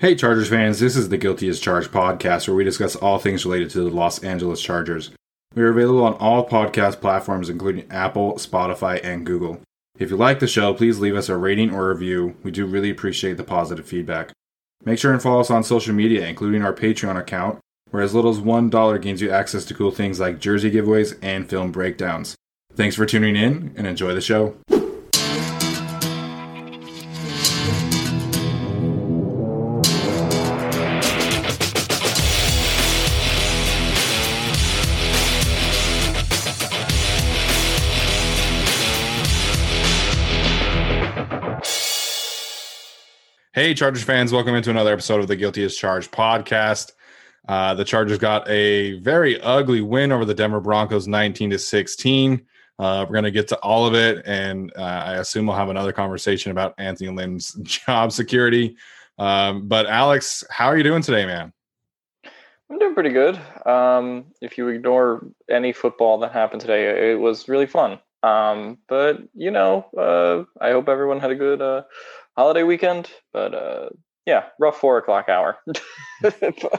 Hey, Chargers fans, this is the Guilty as Charged podcast where we discuss all things related to the Los Angeles Chargers. We are available on all podcast platforms, including Apple, Spotify, and Google. If you like the show, please leave us a rating or review. We do really appreciate the positive feedback. Make sure and follow us on social media, including our Patreon account, where as little as $1 gains you access to cool things like jersey giveaways and film breakdowns. Thanks for tuning in and enjoy the show. Hey, Chargers fans, welcome into another episode of the Guilty as Charged podcast. Uh, the Chargers got a very ugly win over the Denver Broncos, 19 to 16. Uh, we're going to get to all of it, and uh, I assume we'll have another conversation about Anthony Lynn's job security. Um, but Alex, how are you doing today, man? I'm doing pretty good. Um, if you ignore any football that happened today, it was really fun. Um, but you know, uh, I hope everyone had a good uh, holiday weekend. But uh, yeah, rough four o'clock hour. that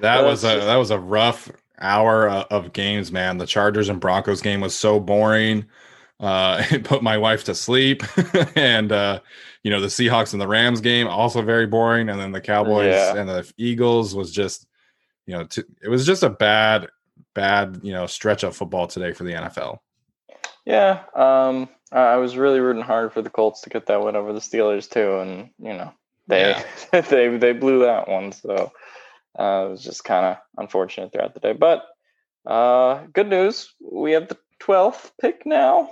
was a that was a rough hour uh, of games, man. The Chargers and Broncos game was so boring. Uh, it put my wife to sleep, and uh, you know the Seahawks and the Rams game also very boring, and then the Cowboys yeah. and the Eagles was just, you know, t- it was just a bad, bad you know stretch of football today for the NFL. Yeah, um, I was really rooting hard for the Colts to get that win over the Steelers too, and you know they yeah. they they blew that one, so uh, it was just kind of unfortunate throughout the day. But uh, good news, we have the twelfth pick now.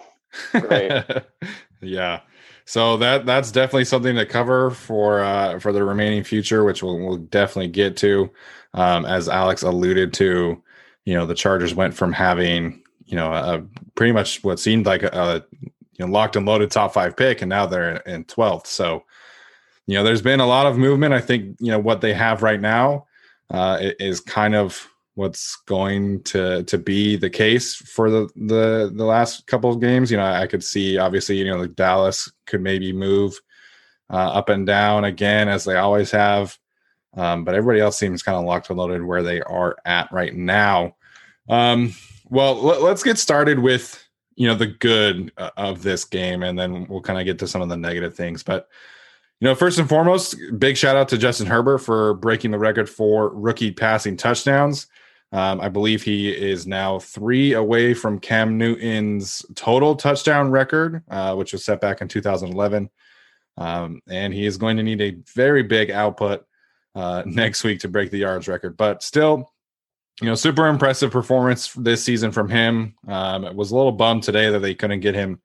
Great. yeah. So that that's definitely something to cover for uh, for the remaining future, which we'll, we'll definitely get to. Um, as Alex alluded to, you know, the Chargers went from having you know a, pretty much what seemed like a, a you know locked and loaded top five pick, and now they're in twelfth. So you know, there's been a lot of movement. I think you know what they have right now uh, is kind of what's going to to be the case for the the the last couple of games. You know, I could see obviously you know like Dallas could maybe move uh, up and down again as they always have, um, but everybody else seems kind of locked and loaded where they are at right now. Um, well, let, us get started with you know the good uh, of this game, and then we'll kind of get to some of the negative things. But you know, first and foremost, big shout out to Justin Herbert for breaking the record for rookie passing touchdowns. Um, I believe he is now three away from Cam Newton's total touchdown record, uh, which was set back in 2011. Um, and he is going to need a very big output uh, next week to break the yards record. But still, you know, super impressive performance this season from him. Um, it was a little bummed today that they couldn't get him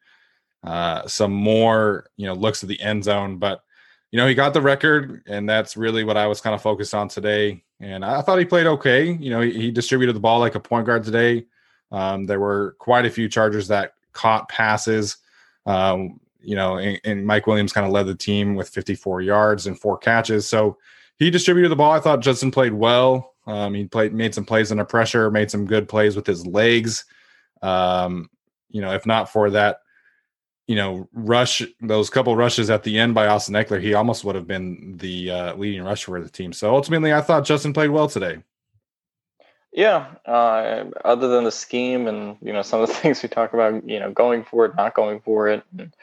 uh, some more, you know, looks at the end zone. But you know, he got the record, and that's really what I was kind of focused on today. And I thought he played okay. You know, he, he distributed the ball like a point guard today. Um, there were quite a few Chargers that caught passes. Um, you know, and, and Mike Williams kind of led the team with 54 yards and four catches. So he distributed the ball. I thought Justin played well. Um, he played, made some plays under pressure, made some good plays with his legs. Um, you know, if not for that, you know, rush those couple rushes at the end by Austin Ekeler, he almost would have been the uh, leading rusher for the team. So ultimately, I thought Justin played well today. Yeah. Uh, other than the scheme and you know some of the things we talk about, you know, going for it, not going for it, and,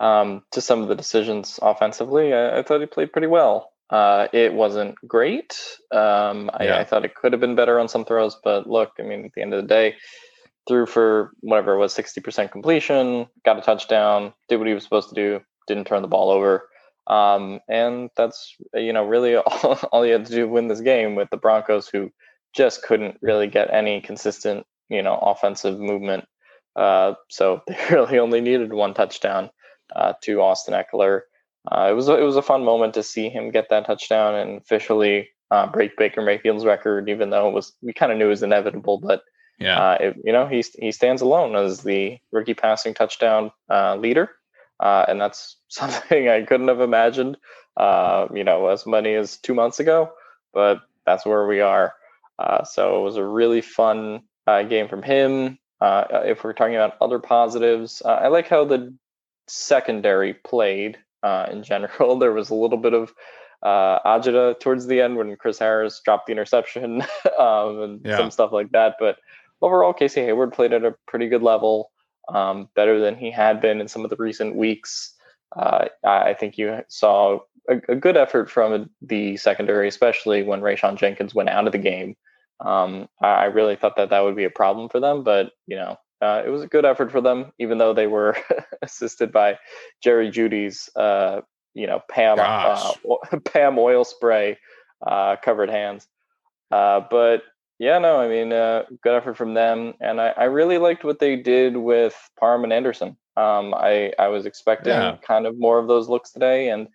um, to some of the decisions offensively, I, I thought he played pretty well. Uh, it wasn't great. Um, I, yeah. I, thought it could have been better on some throws, but look, I mean, at the end of the day, threw for whatever it was, sixty percent completion, got a touchdown, did what he was supposed to do, didn't turn the ball over, um, and that's you know really all, all you had to do to win this game with the Broncos, who just couldn't really get any consistent you know offensive movement. Uh, so they really only needed one touchdown uh, to Austin Ekeler. Uh, it was a, it was a fun moment to see him get that touchdown and officially uh, break Baker Mayfield's record, even though it was we kind of knew it was inevitable. But yeah, uh, it, you know he he stands alone as the rookie passing touchdown uh, leader, uh, and that's something I couldn't have imagined. Uh, you know, as many as two months ago, but that's where we are. so it was a really fun game from him. if we're talking about other positives, I like how the secondary played uh, in general. There was a little bit of uh, agita towards the end when Chris Harris dropped the interception um, and yeah. some stuff like that. But overall, Casey Hayward played at a pretty good level, um, better than he had been in some of the recent weeks. Uh, I think you saw a, a, good effort from the secondary, especially when Rayshawn Jenkins went out of the game. Um, I really thought that that would be a problem for them, but you know, uh, it was a good effort for them, even though they were assisted by Jerry Jeudy's, uh, you know, Pam uh, Pam oil spray uh, covered hands. Uh, but yeah, no, I mean, uh, good effort from them, and I, I, really liked what they did with Parham and Anderson. Um, I I was expecting yeah. kind of more of those looks today, and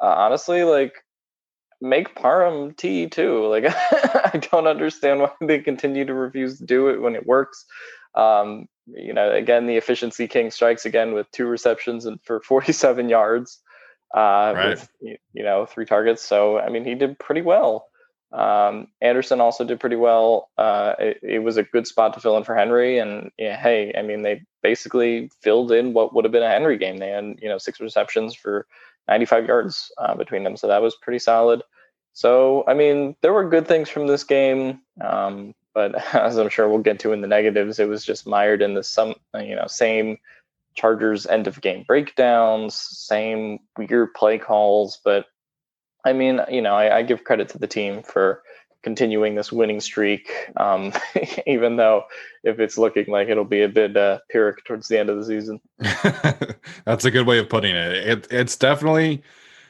honestly, like make Parham tea too. Like I don't understand why they continue to refuse to do it when it works. Um, you know, again, the efficiency king strikes again with two receptions and for 47 yards, uh, right. with you know three targets. So I mean, he did pretty well. Um, Anderson also did pretty well. Uh, it, it, was a good spot to fill in for Henry, and yeah, hey, I mean, they basically filled in what would have been a Henry game. They had you know six receptions for 95 yards uh, between them, so that was pretty solid. So I mean, there were good things from this game. Um, but as I'm sure we'll get to in the negatives, it was just mired in the some you know same Chargers end of game breakdowns, same weird play calls. But I mean, you know, I, I give credit to the team for continuing this winning streak, um, even though if it's looking like it'll be a bit uh, pyrrhic towards the end of the season. That's a good way of putting it. it it's definitely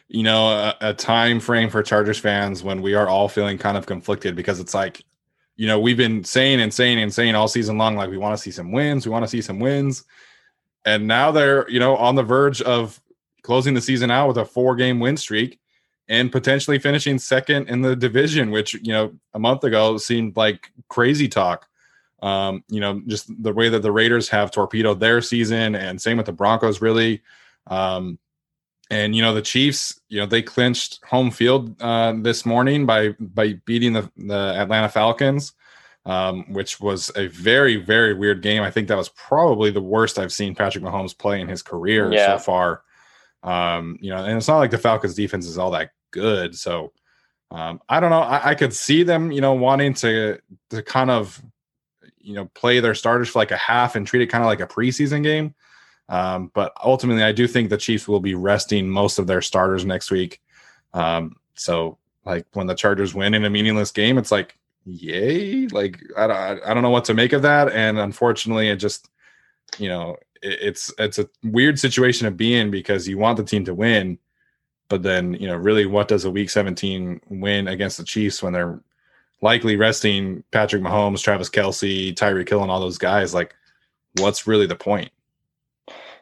you know a, a, time frame for Chargers fans when we are all feeling kind of conflicted because it's like you know, we've been saying and saying and saying all season long, like we want to see some wins, we want to see some wins. And now they're, you know, on the verge of closing the season out with a four game win streak and potentially finishing second in the division, which, you know, a month ago seemed like crazy talk. Um, you know, just the way that the Raiders have torpedoed their season and same with the Broncos, really. Um, and you know the Chiefs, you know they clinched home field uh, this morning by by beating the, the Atlanta Falcons, um, which was a very very weird game. I think that was probably the worst I've seen Patrick Mahomes play in his career yeah. so far. Um, you know, and it's not like the Falcons defense is all that good. So um, I don't know. I, I could see them, you know, wanting to to kind of you know play their starters for like a half and treat it kind of like a preseason game. Um, but ultimately, I do think the Chiefs will be resting most of their starters next week. Um, so, like when the Chargers win in a meaningless game, it's like, yay! Like I don't, I don't know what to make of that. And unfortunately, it just, you know, it, it's it's a weird situation to be in because you want the team to win, but then you know, really, what does a Week 17 win against the Chiefs when they're likely resting Patrick Mahomes, Travis Kelce, Tyreek Hill, and all those guys? Like, what's really the point?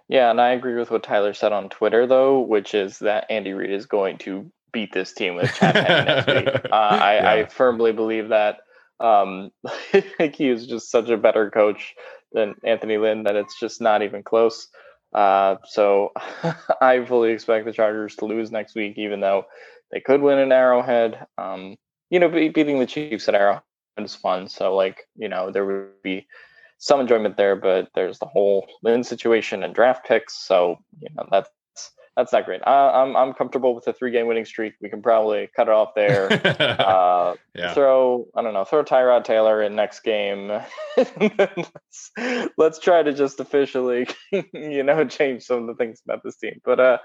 Yeah, and I agree with what Tyler said on Twitter, though, which is that Andy Reid is going to beat this team with Chad Henne next week. Uh, I, yeah. I, firmly believe that. Um, like he is just such a better coach than Anthony Lynn that it's just not even close. Uh, so I fully expect the Chargers to lose next week, even though they could win an Arrowhead. Um, you know, beating the Chiefs at Arrowhead is fun. So like, you know, there would be some enjoyment there, but there's the whole Lynn situation and draft picks. So you know that's that's not great. I, am I'm, I'm comfortable with a three game winning streak. We can probably cut it off there. uh, yeah. Throw I don't know. Throw Tyrod Taylor in next game. let's, let's try to just officially you know change some of the things about this team. But uh,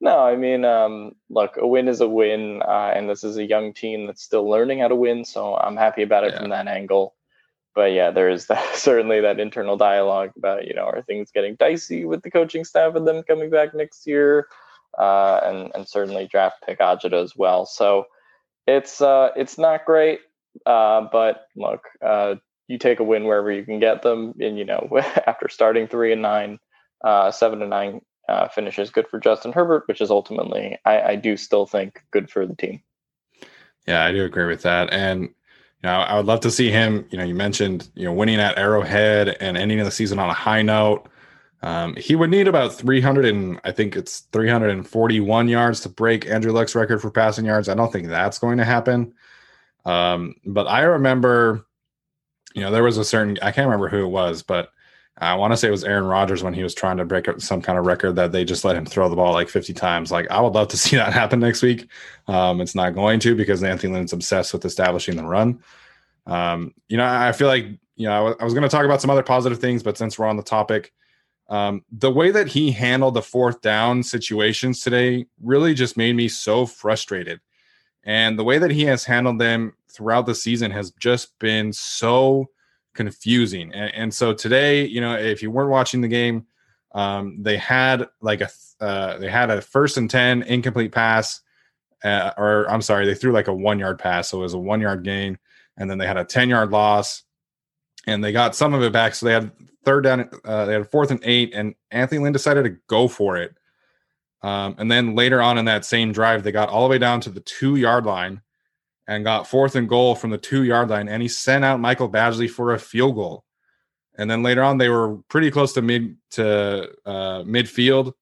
no, I mean, um, look, a win is a win, uh, and this is a young team that's still learning how to win. So I'm happy about it yeah. from that angle but yeah, there is that, certainly that internal dialogue about you know are things getting dicey with the coaching staff and them coming back next year, uh, and and certainly draft pick agita as well. So it's uh, it's not great, uh, but look, uh, you take a win wherever you can get them, and you know after starting three and nine, uh, seven and nine uh, finishes good for Justin Herbert, which is ultimately I, I do still think good for the team. Yeah, I do agree with that, and you know, I would love to see him. You know, you mentioned you know winning at Arrowhead and ending the season on a high note. Um, he would need about 300 and I think it's 341 yards to break Andrew Luck's record for passing yards. I don't think that's going to happen. Um, but I remember, you know, there was a certain I can't remember who it was, but I want to say it was Aaron Rodgers when he was trying to break some kind of record that they just let him throw the ball like 50 times. Like I would love to see that happen next week. Um, it's not going to because Anthony Lynn's obsessed with establishing the run. Um, you know, I feel like you know I, w- I was going to talk about some other positive things, but since we're on the topic, um, the way that he handled the fourth down situations today really just made me so frustrated. And the way that he has handled them throughout the season has just been so confusing. And, and, so today, you know, if you weren't watching the game, um, they had like a uh, they had a first and ten incomplete pass, uh, or I'm sorry, they threw like a one yard pass, so it was a one yard gain, and then they had a ten yard loss, and they got some of it back. So they had third down, uh, they had fourth and eight, and Anthony Lynn decided to go for it. Um, and then later on in that same drive, they got all the way down to the two yard line and got fourth and goal from the two yard line. And he sent out Michael Badgley for a field goal. And then later on, they were pretty close to mid to uh, midfield,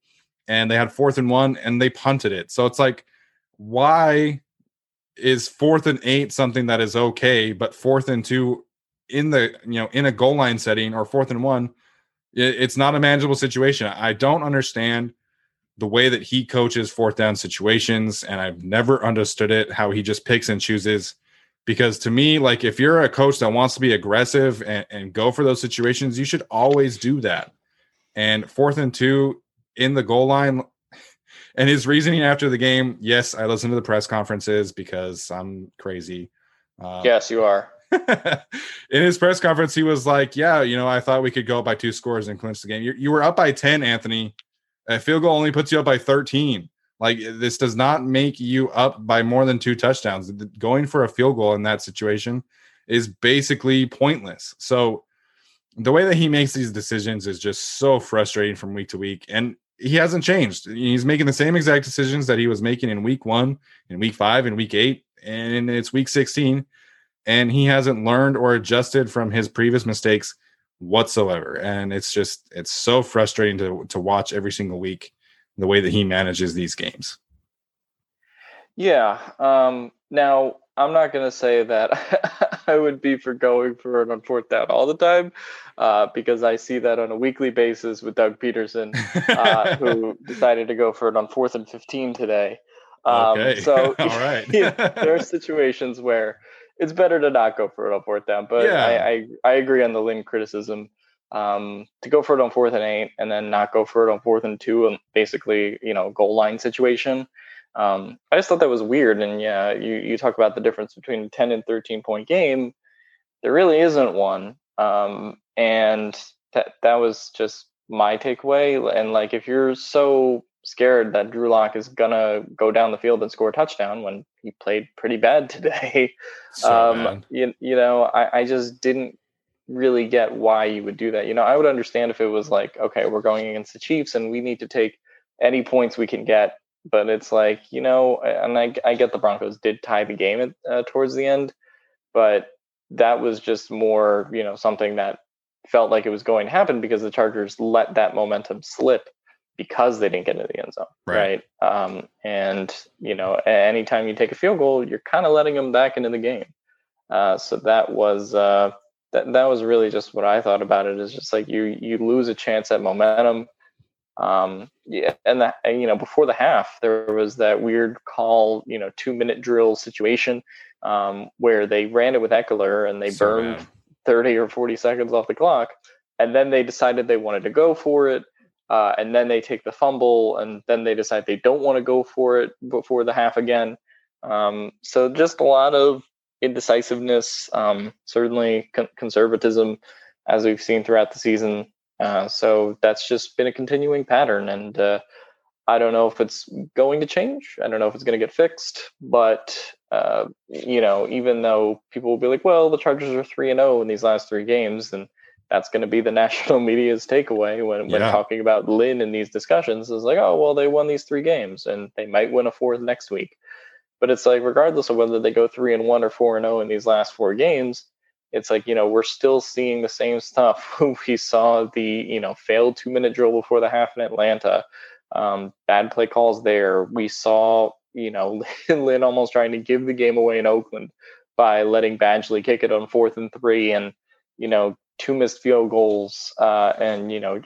and they had fourth and one, and they punted it. So it's like, why is fourth and eight something that is okay, but fourth and two in the you know in a goal line setting or fourth and one, it's not a manageable situation. I don't understand the way that he coaches fourth down situations and I've never understood it how he just picks and chooses. Because to me like if you're a coach that wants to be aggressive and, and go for those situations you should always do that. And fourth and two in the goal line and his reasoning after the game yes I listen to the press conferences because I'm crazy. Um, yes you are. In his press conference he was like yeah you know I thought we could go up by two scores and clinch the game. You you were up by 10 Anthony a field goal only puts you up by 13. Like this does not make you up by more than two touchdowns. Going for a field goal in that situation is basically pointless. So the way that he makes these decisions is just so frustrating from week to week. And he hasn't changed. He's making the same exact decisions that he was making in week one, in week five, in week eight, and it's week 16. And he hasn't learned or adjusted from his previous mistakes whatsoever. And it's just it's so frustrating to to watch every single week the way that he manages these games. Yeah. Um, now I'm not going to say that I would be for going for it on fourth down all the time, uh, because I see that on a weekly basis with Doug Pederson, uh, who decided to go for it on fourth and 15 today. Um, okay. So, all right. there are situations where it's better to not go for it on fourth down. But yeah. I, I, I agree on the Lynn criticism. Um, to go for it on fourth and eight, and then not go for it on fourth and two, and basically, you know, goal line situation. Um, I just thought that was weird. And yeah, you you talk about the difference between a ten and thirteen point game. There really isn't one. Um, and that that was just my takeaway. And like, if you're so scared that Drew Lock is gonna go down the field and score a touchdown when he played pretty bad today. So um, bad. You, you know, I, I just didn't really get why you would do that. You know, I would understand if it was like, okay, we're going against the Chiefs and we need to take any points we can get. But it's like, you know, and I, I get the Broncos did tie the game at, uh, towards the end, but that was just more, you know, something that felt like it was going to happen because the Chargers let that momentum slip because they didn't get into the end zone, right? right? Um, and you know, anytime you take a field goal, you're kind of letting them back into the game. Uh, so that was uh, that that was really just what I thought about it. Is just like you you lose a chance at momentum. Um, yeah, and that you know before the half there was that weird call, you know, two minute drill situation um, where they ran it with Ekeler and they so burned bad. thirty or forty seconds off the clock, and then they decided they wanted to go for it. Uh, and then they take the fumble, and then they decide they don't want to go for it before the half again. Um, so just a lot of indecisiveness, um, certainly con- conservatism, as we've seen throughout the season. Uh, so that's just been a continuing pattern, and uh, I don't know if it's going to change. I don't know if it's going to get fixed. But uh, you know, even though people will be like, "Well, the Chargers are three and zero oh in these last three games," and that's going to be the national media's takeaway when, when yeah. talking about Lynn in these discussions is like, oh, well, they won these three games and they might win a fourth next week. But it's like, regardless of whether they go three and one or four and oh in these last four games, it's like you know we're still seeing the same stuff. we saw the you know failed two minute drill before the half in Atlanta, um, bad play calls there. We saw you know Lynn almost trying to give the game away in Oakland by letting Badgley kick it on fourth and three, and you know two missed field goals, uh, and you know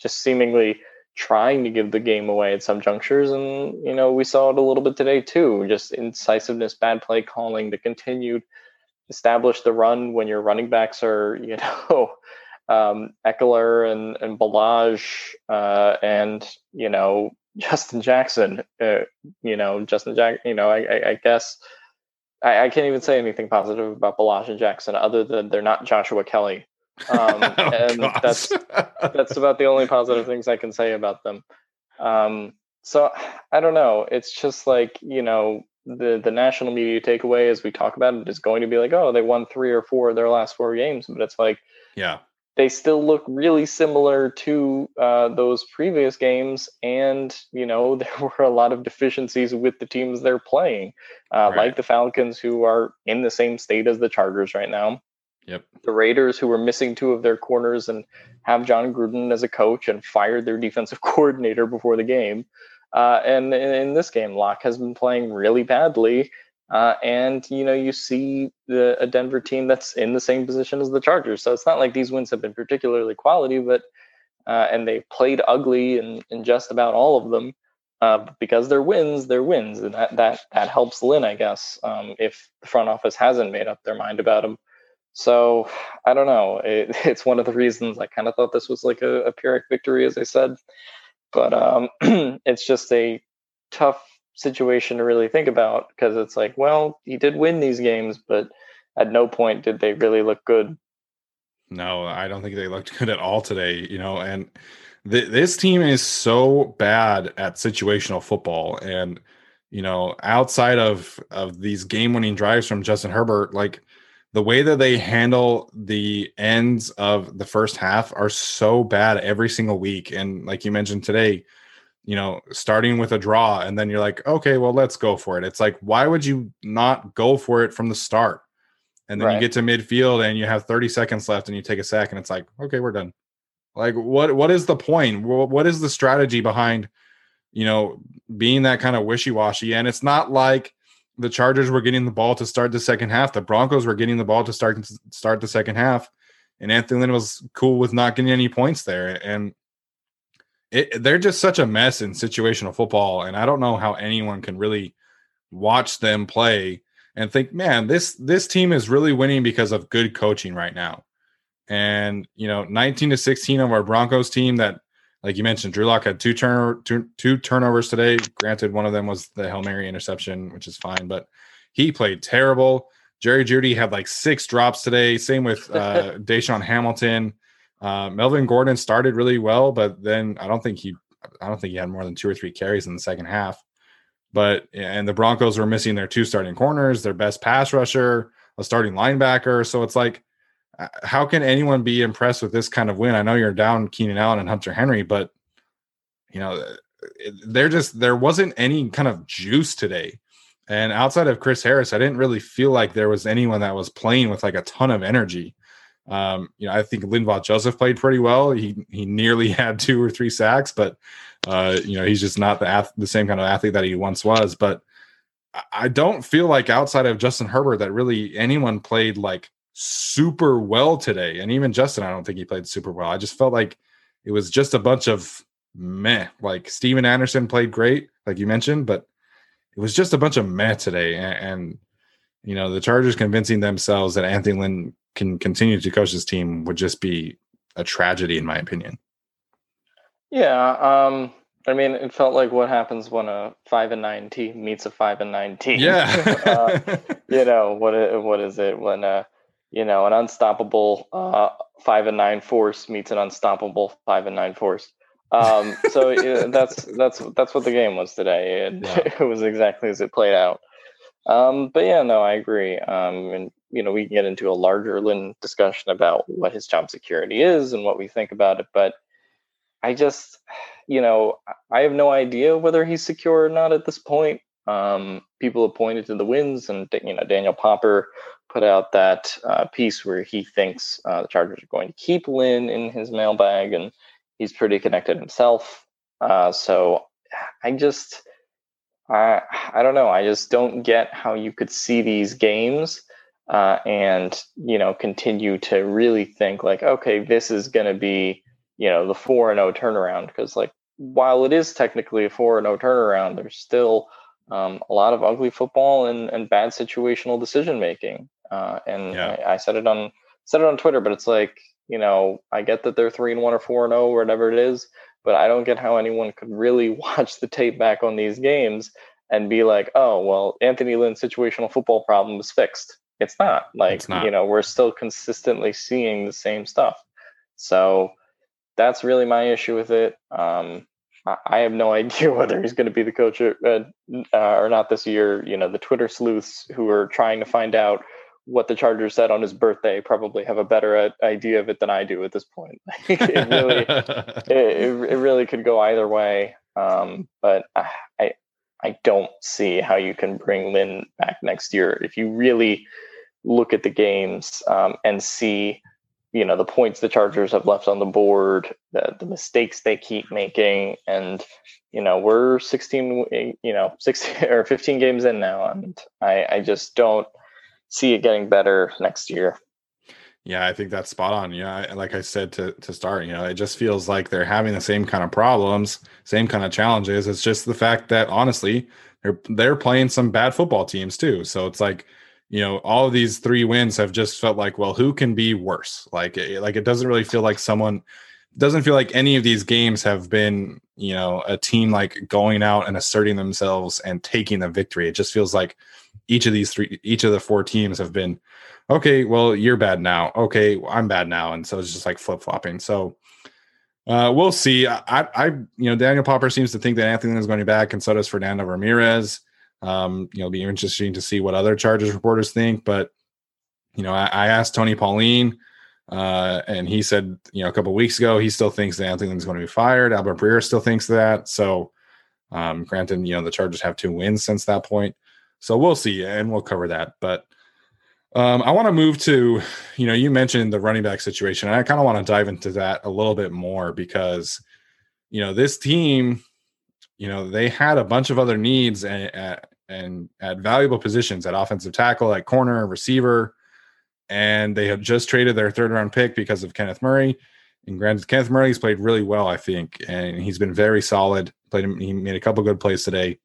just seemingly trying to give the game away at some junctures. And, you know, we saw it a little bit today too. Just incisiveness, bad play calling, the continued establish the run when your running backs are, you know, um, Ekeler and, and Ballage uh, and, you know, Justin Jackson, uh, you know, Justin Jack, you know, I, I, I guess I, I, can't even say anything positive about Ballage and Jackson other than they're not Joshua Kelley. Um, oh, and gosh. that's that's about the only positive things I can say about them. Um, so I don't know. It's just like you know the the national media takeaway as we talk about it is going to be like, oh, they won three or four of their last four games, but it's like, yeah, they still look really similar to uh, those previous games, and you know there were a lot of deficiencies with the teams they're playing, uh, right. like the Falcons, who are in the same state as the Chargers right now. Yep. The Raiders, who were missing two of their corners and have Jon Gruden as a coach and fired their defensive coordinator before the game. Uh, and in, this game, Lock has been playing really badly. Uh, and you know, you see the, a Denver team that's in the same position as the Chargers. So it's not like these wins have been particularly quality, but uh, and they played ugly in, in just about all of them. Uh, because they're wins, they're wins, and that that that helps Lynn, I guess. Um, if the front office hasn't made up their mind about him, so I don't know. It, it's one of the reasons I kind of thought this was like a, a Pyrrhic victory, as I said. But um, it's just a tough situation to really think about because it's like, well, he did win these games, but at no point did they really look good. No, I don't think they looked good at all today. You know, and th- this team is so bad at situational football, and you know, outside of of these game winning drives from Justin Herbert, like the way that they handle the ends of the first half are so bad every single week. And like you mentioned today, you know, starting with a draw and then you're like, okay, well, let's go for it. It's like, why would you not go for it from the start? And then right. you get to midfield and you have 30 seconds left and you take a sack and it's like, okay, we're done. Like, what what is the point? What is the strategy behind, you know, being that kind of wishy washy? And it's not like the Chargers were getting the ball to start the second half. The Broncos were getting the ball to start start the second half, and Anthony Lynn was cool with not getting any points there. And it, they're just such a mess in situational football, and I don't know how anyone can really watch them play and think, man, this this team is really winning because of good coaching right now. And you know, 19 to 16 of our Broncos team that like you mentioned, Drew Lock had two turn two, two turnovers today. Granted, one of them was the Hail Mary interception, which is fine, but he played terrible. Jerry Jeudy had like six drops today. Same with uh, DaeSean Hamilton. Uh, Melvin Gordon started really well, but then I don't think he, I don't think he had more than two or three carries in the second half. But and the Broncos were missing their two starting corners, their best pass rusher, a starting linebacker. So it's like how can anyone be impressed with this kind of win? I know you're down Keenan Allen and Hunter Henry, but you know, there just there wasn't any kind of juice today. And outside of Chris Harris, I didn't really feel like there was anyone that was playing with like a ton of energy. Um, you know, I think Linval Joseph played pretty well. He he nearly had two or three sacks, but uh, you know, he's just not the ath- the same kind of athlete that he once was. But I don't feel like outside of Justin Herbert that really anyone played like super well today. And even Justin, I don't think he played super well. I just felt like it was just a bunch of meh. Like Stephen Anderson played great, like you mentioned, but it was just a bunch of meh today. And, and you know, the Chargers convincing themselves that Anthony Lynn can continue to coach this team would just be a tragedy, in my opinion. Yeah, um, I mean, it felt like what happens when a five and nine team meets a five and nine team. Yeah, uh, you know what? What is it when uh, you know an unstoppable uh, five and nine force meets an unstoppable five and nine force? Um, so yeah, that's that's that's what the game was today. It, yeah. it was exactly as it played out. Um, but yeah, no, I agree. Um, and you know, we can get into a larger Lynn discussion about what his job security is and what we think about it. But I just, you know, I have no idea whether he's secure or not at this point. Um, people have pointed to the wins, and you know, Daniel Popper put out that uh, piece where he thinks uh, the Chargers are going to keep Lynn in his mailbag, and he's pretty connected himself. Uh, so I just, I, I don't know. I just don't get how you could see these games uh, and you know continue to really think like, okay, this is going to be you know the four and zero oh turnaround because like while it is technically a four and zero oh turnaround, there's still um, a lot of ugly football and, and bad situational decision making. Uh, and yeah. I, I, said it on said it on Twitter, but it's like you know I get that they're three and one or four and zero oh, whatever it is, but I don't get how anyone could really watch the tape back on these games and be like, oh well, Anthony Lynn's situational football problem is fixed. It's not like it's not. you know we're still consistently seeing the same stuff. So that's really my issue with it. Um, I, have no idea whether he's going to be the coach or, uh, uh, or not this year. You know, the Twitter sleuths who are trying to find out what the Chargers said on his birthday probably have a better uh, idea of it than I do at this point. it really, it, it, really could go either way. Um, but I, I don't see how you can bring Lynn back next year if you really look at the games um, and see you know the points the Chargers have left on the board, the, the mistakes they keep making, and you know we're 16, you know 16 or 15 games in now, and I, I just don't see it getting better next year. Yeah, I think that's spot on. Yeah, like I said to to start, you know, it just feels like they're having the same kind of problems, same kind of challenges. It's just the fact that honestly, they're they're playing some bad football teams too. So it's like you know all of these three wins have just felt like well who can be worse like it, like it doesn't really feel like someone doesn't feel like any of these games have been you know a team like going out and asserting themselves and taking the victory it just feels like each of these three each of the four teams have been okay well you're bad now okay i'm bad now and so it's just like flip-flopping so uh, we'll see. I, I, you know, Daniel Popper seems to think that Anthony is going to be back, and so does Fernando Ramirez. Um, you know, be interesting to see what other Chargers reporters think. But you know, I, I asked Tony Pauline, uh, and he said, you know, a couple weeks ago, he still thinks that Anthony is going to be fired. Albert Breer still thinks that. So, um, granted, you know, the Chargers have two wins since that point. So we'll see, and we'll cover that. But um, I want to move to, you know, you mentioned the running back situation, and I kind of want to dive into that a little bit more because, you know, this team you know they had a bunch of other needs and at, and at valuable positions at offensive tackle, at corner, receiver, and they have just traded their third round pick because of Kenneth Murray. And granted, Kenneth Murray's played really well, I think, and he's been very solid. Played he made a couple good plays today.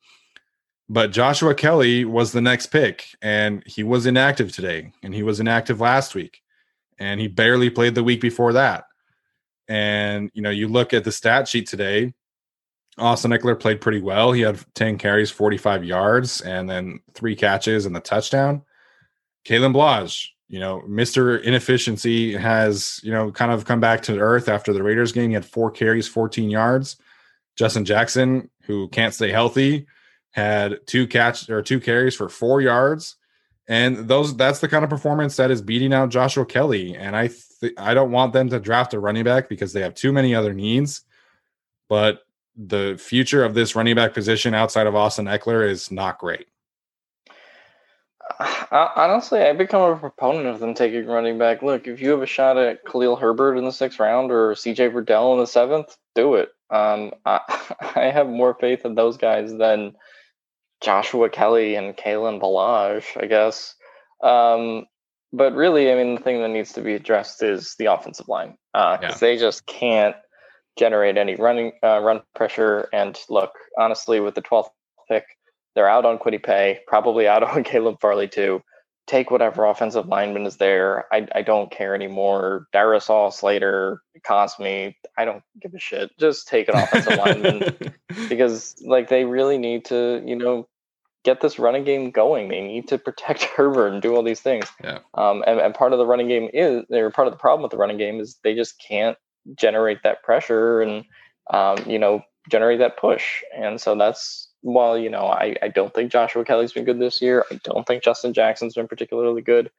But Joshua Kelley was the next pick, and he was inactive today, and he was inactive last week, and he barely played the week before that. And you know, you look at the stat sheet today, Austin Ekeler played pretty well. He had 10 carries, 45 yards, and then three catches and the touchdown. Kalen Ballage, you know, Mr. Inefficiency has, you know, kind of come back to earth after the Raiders game. He had four carries, 14 yards. Justin Jackson, who can't stay healthy, had two catch or two carries for four yards. And those that's the kind of performance that is beating out Joshua Kelley. And I th- I don't want them to draft a running back because they have too many other needs. But the future of this running back position outside of Austin Ekeler is not great. Honestly, I become a proponent of them taking running back. Look, if you have a shot at Khalil Herbert in the sixth round or CJ Verdell in the seventh, do it. Um, I, I have more faith in those guys than Joshua Kelley and Kalen Ballage, I guess. Um, but really, I mean, the thing that needs to be addressed is the offensive line because uh, yeah. they just can't generate any running uh, run pressure. And look, honestly, with the 12th pick, they're out on Kwity Paye, probably out on Caleb Farley too. Take whatever offensive lineman is there. I, I don't care anymore. Darrisaw, Slater, Cosmi, I don't give a shit. Just take an offensive lineman because like they really need to, you know, get this running game going. They need to protect Herbert and do all these things. Yeah. Um, and, and part of the running game is, or part of the problem with the running game is they just can't generate that pressure and, um, you know, generate that push. And so that's while you know I, I don't think Joshua Kelley's been good this year, I don't think Justin Jackson's been particularly good,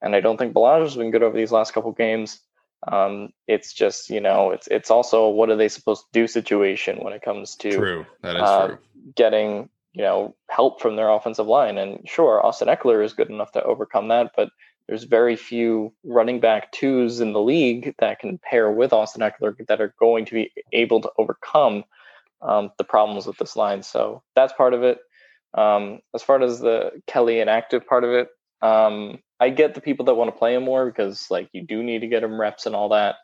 and I don't think Ballage's been good over these last couple games. Um, it's just you know it's it's also what are they supposed to do situation when it comes to true that is uh, true getting you know help from their offensive line and sure Austin Ekeler is good enough to overcome that, but there's very few running back twos in the league that can pair with Austin Ekeler that are going to be able to overcome um, the problems with this line. So that's part of it. Um, as far as the Kelley inactive part of it, um, I get the people that want to play him more because like you do need to get him reps and all that.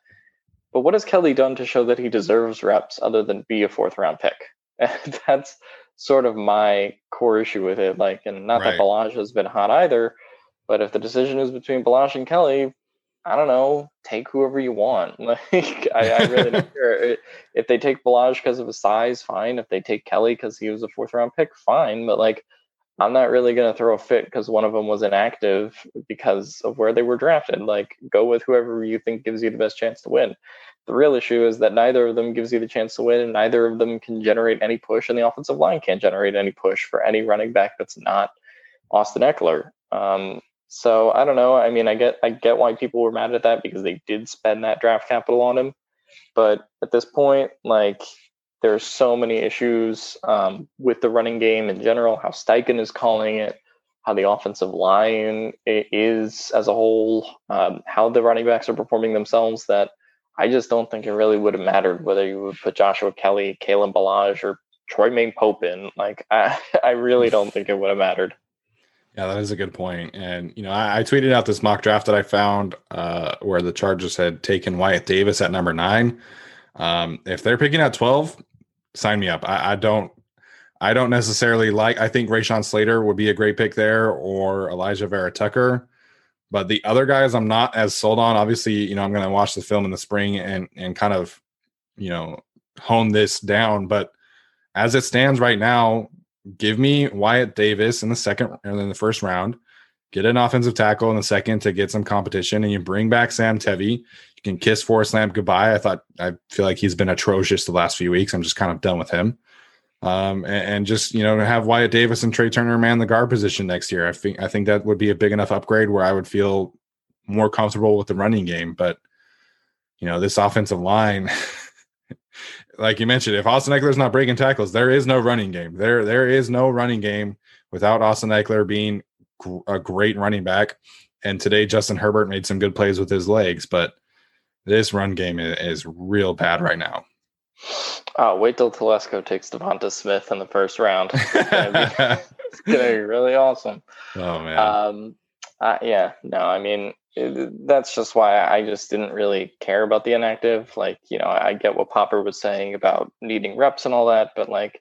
But what has Kelley done to show that he deserves reps other than be a fourth round pick? And that's sort of my core issue with it. Like, and not right. that Ballage has been hot either, but if the decision is between Ballage and Kelley, I don't know, take whoever you want. Like, I, I really don't care. If they take Ballage because of his size, fine. If they take Kelley because he was a fourth round pick, fine. But like, I'm not really going to throw a fit because one of them was inactive because of where they were drafted. Like, go with whoever you think gives you the best chance to win. The real issue is that neither of them gives you the chance to win, and neither of them can generate any push, and the offensive line can't generate any push for any running back that's not Austin Ekeler. Um, so I don't know. I mean, I get I get why people were mad at that because they did spend that draft capital on him, but at this point, like there's so many issues um, with the running game in general. How Steichen is calling it, how the offensive line is as a whole, um, how the running backs are performing themselves. That I just don't think it really would have mattered whether you would put Joshua Kelley, Kalen Ballage, or Troymaine Pope in. Like I, I really don't think it would have mattered. Yeah, that is a good point. And you know, I, I tweeted out this mock draft that I found uh, where the Chargers had taken Wyatt Davis at number nine. Um, if they're picking at twelve, sign me up. I, I, don't, I don't necessarily like. I think Rashawn Slater would be a great pick there, or Elijah Vera-Tucker. But the other guys, I'm not as sold on. Obviously, you know, I'm going to watch the film in the spring and and kind of, you know, hone this down. But as it stands right now, give me Wyatt Davis in the second and in the first round. Get an offensive tackle in the second to get some competition, and you bring back Sam Tevi. Can kiss Forrest Lamp goodbye. I thought I feel like he's been atrocious the last few weeks. I'm just kind of done with him. Um, and, and, just you know have Wyatt Davis and Trai Turner man the guard position next year. I think I think that would be a big enough upgrade where I would feel more comfortable with the running game. But you know this offensive line like you mentioned, if Austin Ekeler's not breaking tackles, there is no running game. There, there is no running game without Austin Ekeler being a great running back. And today, Justin Herbert made some good plays with his legs, but this run game is, is real bad right now. Oh, wait till Telesco takes Devonta Smith in the first round. It's gonna be, it's gonna be really awesome. Oh man. Um, uh, yeah, no, I mean, it, that's just why I just didn't really care about the inactive. Like, you know, I get what Popper was saying about needing reps and all that, but like,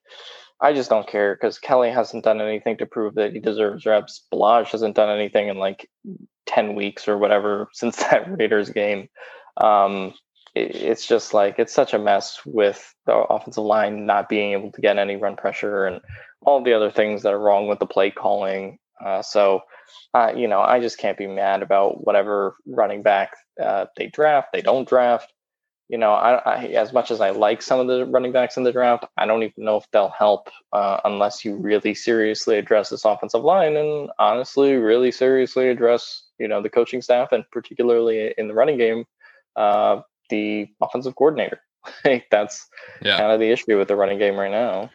I just don't care because Kelley hasn't done anything to prove that he deserves reps. Ballage hasn't done anything in like 10 weeks or whatever since that Raiders game. Um, it, it's just like, it's such a mess with the offensive line not being able to get any run pressure and all the other things that are wrong with the play calling. Uh, so, uh, you know, I just can't be mad about whatever running back uh, they draft, they don't draft. you know, I, I, as much as I like some of the running backs in the draft, I don't even know if they'll help uh, unless you really seriously address this offensive line and honestly, really seriously address you know the coaching staff and particularly in the running game, uh, the offensive coordinator. like that's yeah. kind of the issue with the running game right now.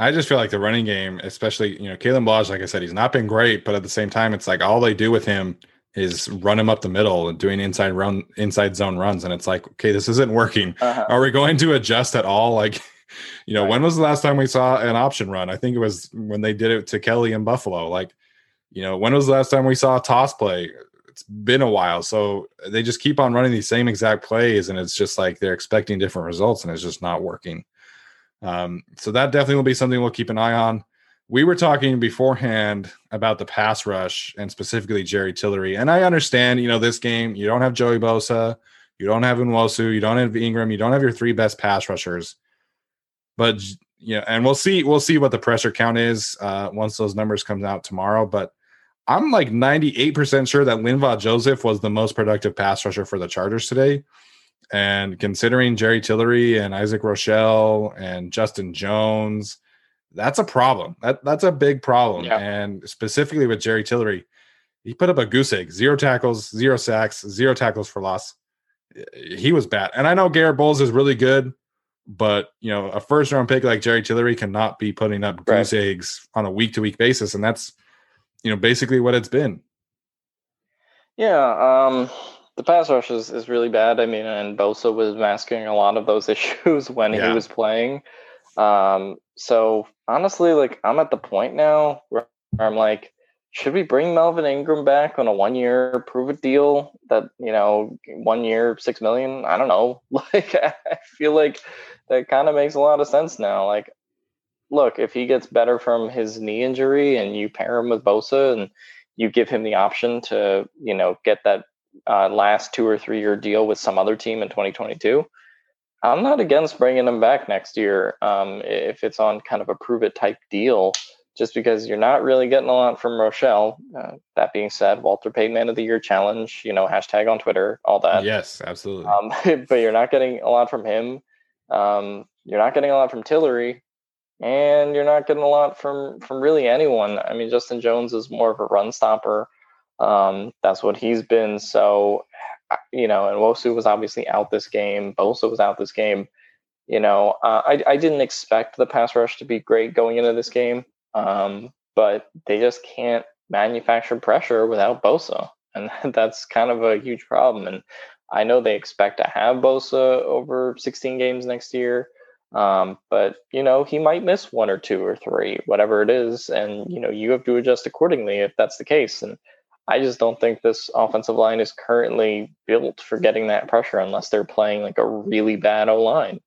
I just feel like the running game, especially you know, Kalen Ballage, like I said, he's not been great, but at the same time, it's like all they do with him is run him up the middle and doing inside run inside zone runs and it's like okay this isn't working uh-huh. are we going to adjust at all like you know right. when was the last time we saw an option run i think it was when they did it to kelley in buffalo like you know when was the last time we saw a toss play it's been a while so they just keep on running these same exact plays and it's just like they're expecting different results and it's just not working um, so that definitely will be something we'll keep an eye on we were talking beforehand about the pass rush and specifically Jerry Tillery. And I understand, you know, this game, you don't have Joey Bosa, you don't have Nwosu, you don't have Ingram, you don't have your three best pass rushers. But yeah, you know, and we'll see, we'll see what the pressure count is uh, once those numbers comes out tomorrow. But I'm like 98% sure that Linval Joseph was the most productive pass rusher for the Chargers today. And considering Jerry Tillery and Isaac Rochelle and Justin Jones, that's a problem. That that's a big problem. Yeah. And specifically with Jerry Tillery, he put up a goose egg: zero tackles, zero sacks, zero tackles for loss. He was bad. And I know Garett Bolles is really good, but you know, a first round pick like Jerry Tillery cannot be putting up right. goose eggs on a week to week basis, and that's you know basically what it's been. Yeah, um, the pass rush is, is really bad. I mean, and Bosa was masking a lot of those issues when yeah. he was playing. Um, so honestly, like I'm at the point now where I'm like, should we bring Melvin Ingram back on a one year prove it deal that, you know, one year, six million? I don't know. Like, I feel like that kind of makes a lot of sense now. Like, look, if he gets better from his knee injury and you pair him with Bosa and you give him the option to, you know, get that uh, last two or three year deal with some other team in 2022, I'm not against bringing him back next year um, if it's on kind of a prove it type deal, just because you're not really getting a lot from Rochelle. Uh, that being said, Walter Payton Man of the Year challenge, you know, hashtag on Twitter, all that. Yes, absolutely. Um, but you're not getting a lot from him. Um, you're not getting a lot from Tillery, and you're not getting a lot from from really anyone. I mean, Justin Jones is more of a run stopper. Um, that's what he's been. So you know, and Nwosu was obviously out this game. Bosa was out this game. You know, uh, I, I didn't expect the pass rush to be great going into this game, um, but they just can't manufacture pressure without Bosa, and that's kind of a huge problem. And I know they expect to have Bosa over 16 games next year, um, but you know he might miss one or two or three, whatever it is, and you know you have to adjust accordingly if that's the case. And I just don't think this offensive line is currently built for getting that pressure unless they're playing like a really bad O line,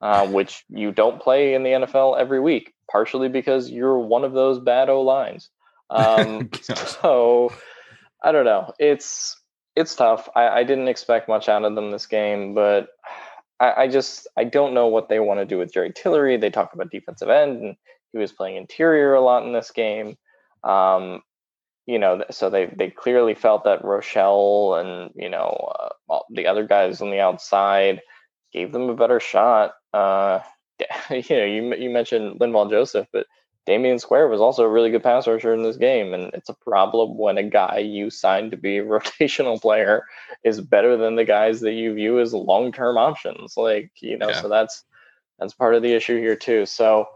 uh, which you don't play in the NFL every week, partially because you're one of those bad O lines. Um, so I don't know. It's it's tough. I, I, didn't expect much out of them this game, but I, I just I don't know what they want to do with Jerry Tillery. They talk about defensive end, and he was playing interior a lot in this game. Um, you know, so they they clearly felt that Rochelle and you know uh, the other guys on the outside gave them a better shot. Uh, you know, you you mentioned Linval Joseph, but Damion Square was also a really good pass rusher in this game, and it's a problem when a guy you signed to be a rotational player is better than the guys that you view as long term options. Like you know, yeah. so that's that's part of the issue here too. So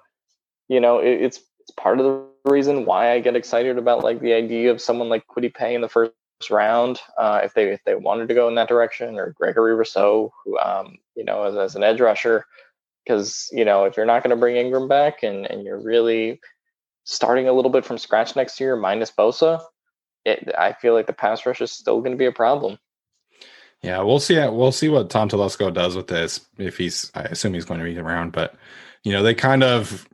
you know, it, it's it's part of the reason why I get excited about like the idea of someone like Kwity Paye in the first round, uh, if they if they wanted to go in that direction, or Gregory Rousseau, who um, you know as, as an edge rusher, because you know if you're not going to bring Ingram back and and you're really starting a little bit from scratch next year minus Bosa, it, I feel like the pass rush is still going to be a problem. Yeah, we'll see. Uh, we'll see what Tom Telesco does with this. If he's, I assume he's going to be around, but you know, they kind of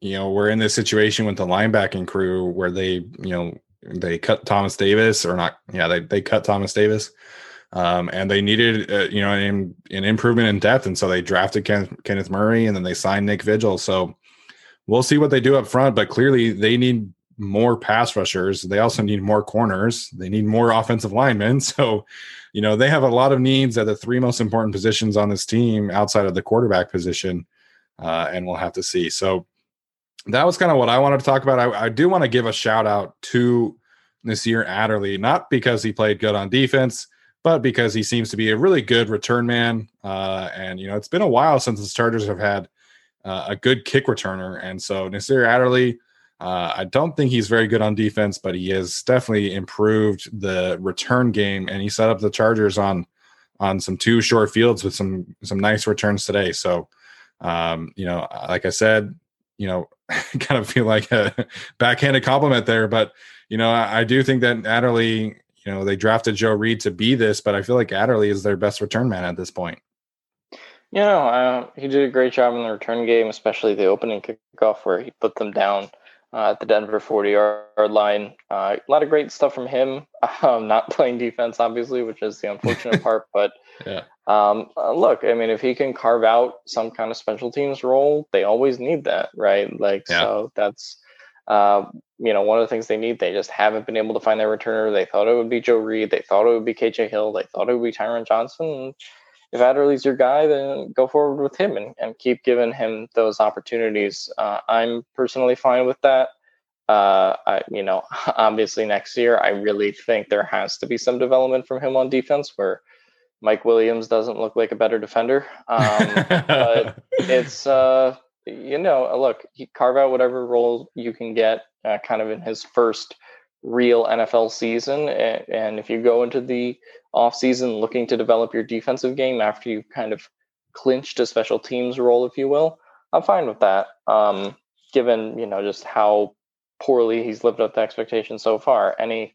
you know, we're in this situation with the linebacking crew where they, you know, they cut Thomas Davis or not. Yeah, they, they cut Thomas Davis. Um, and they needed, uh, you know, an, an, improvement in depth. And so they drafted Ken, Kenneth Murray and then they signed Nick Vigil. So we'll see what they do up front, but clearly they need more pass rushers. They also need more corners. They need more offensive linemen. So, you know, they have a lot of needs at the three most important positions on this team outside of the quarterback position. Uh, and we'll have to see. So that was kind of what I wanted to talk about. I, I do want to give a shout out to Nasir Adderley, not because he played good on defense, but because he seems to be a really good return man. Uh, and, you know, it's been a while since the Chargers have had uh, a good kick returner. And so Nasir Adderley, uh, I don't think he's very good on defense, but he has definitely improved the return game, and he set up the Chargers on on some two short fields with some some nice returns today. So, um, you know, like I said, you know, kind of feel like a backhanded compliment there, but you know, I, I do think that Adderley, you know, they drafted Joe Reed to be this, but I feel like Adderley is their best return man at this point. You know, uh, he did a great job in the return game, especially the opening kickoff where he put them down uh, at the Denver 40 yard line. Uh, a lot of great stuff from him. Um, not playing defense, obviously, which is the unfortunate part. But yeah. um, uh, look, I mean, if he can carve out some kind of special teams role, they always need that, right? Like, yeah. so that's. Uh, you know, one of the things they need, they just haven't been able to find their returner. They thought it would be Joe Reed. They thought it would be KJ Hill. They thought it would be Tyron Johnson if Adderley's your guy, then go forward with him and, and keep giving him those opportunities. Uh, I'm personally fine with that. Uh, I, you know, obviously next year, I really think there has to be some development from him on defense where Mike Williams doesn't look like a better defender. Um, but it's, uh, you know, look, he carve out whatever role you can get uh, kind of in his first real NFL season. And, and if you go into the offseason looking to develop your defensive game after you've kind of clinched a special teams role, if you will, I'm fine with that. Um, given you know just how poorly he's lived up to expectations so far, any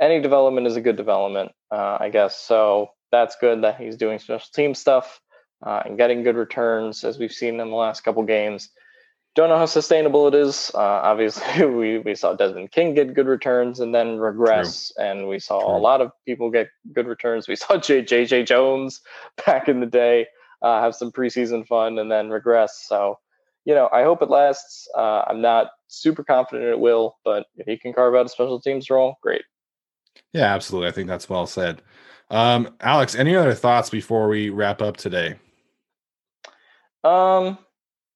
any development is a good development, uh, I guess. So that's good that he's doing special team stuff uh, and getting good returns as we've seen in the last couple games don't know how sustainable it is. Uh, obviously, we, we saw Desmond King get good returns and then regress, True. and we saw True. a lot of people get good returns. We saw J, JJ Jones back in the day uh, have some preseason fun and then regress. So, you know, I hope it lasts. Uh, I'm not super confident it will, but if he can carve out a special teams role, great. Yeah, absolutely. I think that's well said. Um, Alex, any other thoughts before we wrap up today? Um,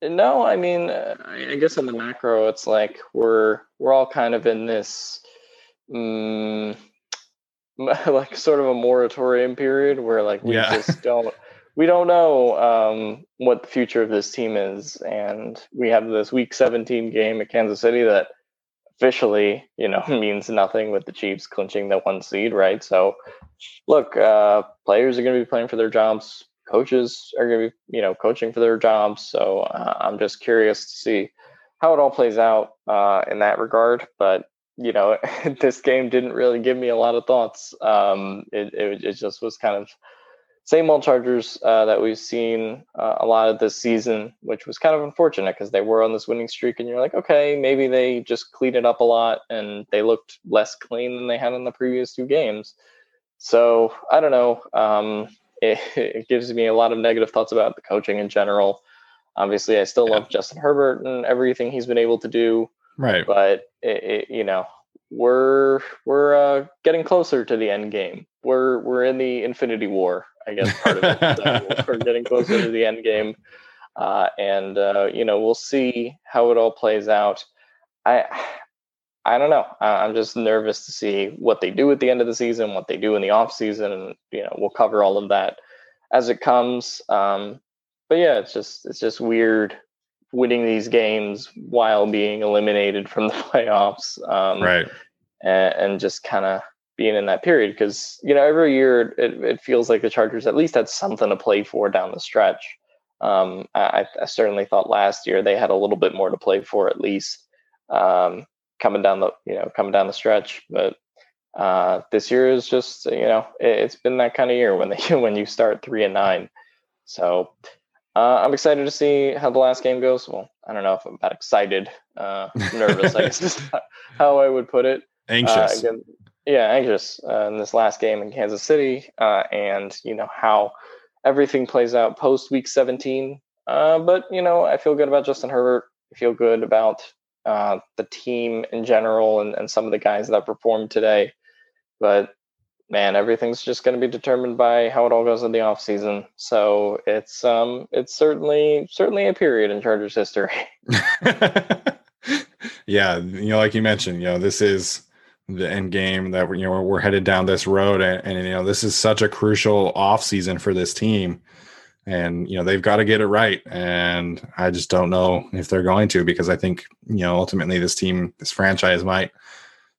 no, I mean, uh, I guess in the macro, it's like we're we're all kind of in this, mm, like sort of a moratorium period where like we yeah. just don't we don't know um, what the future of this team is, and we have this Week 17 game at Kansas City that officially, you know, means nothing with the Chiefs clinching the one seed, right? So, look, uh, players are going to be playing for their jobs coaches are going to be, you know, coaching for their jobs. So uh, I'm just curious to see how it all plays out uh, in that regard. But you know, this game didn't really give me a lot of thoughts. Um, it, it, it just was kind of same old Chargers uh, that we've seen uh, a lot of this season, which was kind of unfortunate because they were on this winning streak, and you're like, okay, maybe they just cleaned it up a lot and they looked less clean than they had in the previous two games. So I don't know. Um, it, it, gives me a lot of negative thoughts about the coaching in general. Obviously, I still yeah. love Justin Herbert and everything he's been able to do. Right. But it, it, you know, we're we're uh, getting closer to the end game. We're we're in the Infinity War, I guess. Part of it. we're getting closer to the end game, uh, and uh, you know, we'll see how it all plays out. I I don't know. I'm just nervous to see what they do at the end of the season, what they do in the off season, and you know we'll cover all of that as it comes. Um, but yeah, it's just it's just weird winning these games while being eliminated from the playoffs, um, right? And, and just kind of being in that period because you know every year it, it feels like the Chargers at least had something to play for down the stretch. Um, I, I certainly thought last year they had a little bit more to play for at least. Um, coming down the you know coming down the stretch. But uh, this year is just you know it, has been that kind of year when they when you start three and nine. So uh, I'm excited to see how the last game goes. Well, I don't know if I'm that excited, uh, nervous. I guess is how I would put it. Anxious. Again, yeah, anxious uh, in this last game in Kansas City, uh, and you know how everything plays out post Week 17. Uh, but you know, I feel good about Justin Herbert. I feel good about uh, the team in general and, and some of the guys that performed today. But man, everything's just going to be determined by how it all goes in the off season. So it's um it's certainly certainly a period in Chargers history. yeah, you know, like you mentioned, you know, this is the end game that you know we're headed down this road, and, and you know this is such a crucial off season for this team, and you know they've got to get it right, and I just don't know if they're going to because I think you know ultimately this team, this franchise might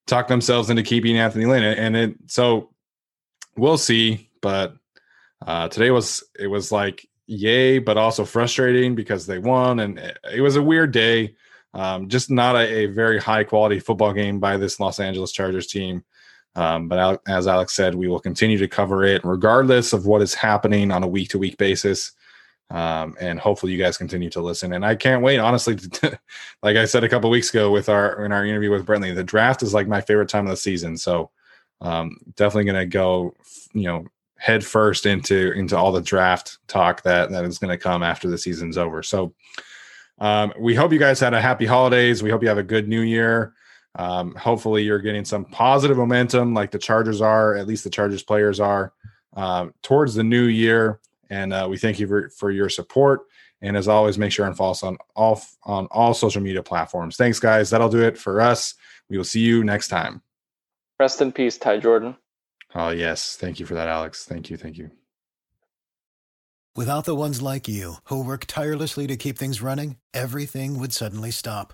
talk themselves into keeping Anthony Lynn, and it so we'll see, but uh, today was it was like yay, but also frustrating because they won, and it was a weird day. Um, just not a, a, very high quality football game by this Los Angeles Chargers team. Um, but as Alex said, we will continue to cover it regardless of what is happening on a week to week basis. Um, and hopefully you guys continue to listen. And I can't wait, honestly, to, like I said a couple weeks ago with our in our interview with Brentley, the draft is like my favorite time of the season. So um, definitely going to go, you know, head first into into all the draft talk that that is going to come after the season's over. So um, we hope you guys had a happy holidays. We hope you have a good new year. Um, hopefully, you're getting some positive momentum, like the Chargers are. At least the Chargers players are uh, towards the new year. And uh, we thank you for, for your support. And as always, make sure and follow us on all on all social media platforms. Thanks, guys. That'll do it for us. We will see you next time. Rest in peace, Ty Jordan. Oh yes, thank you for that, Alex. Thank you, thank you. Without the ones like you who work tirelessly to keep things running, everything would suddenly stop.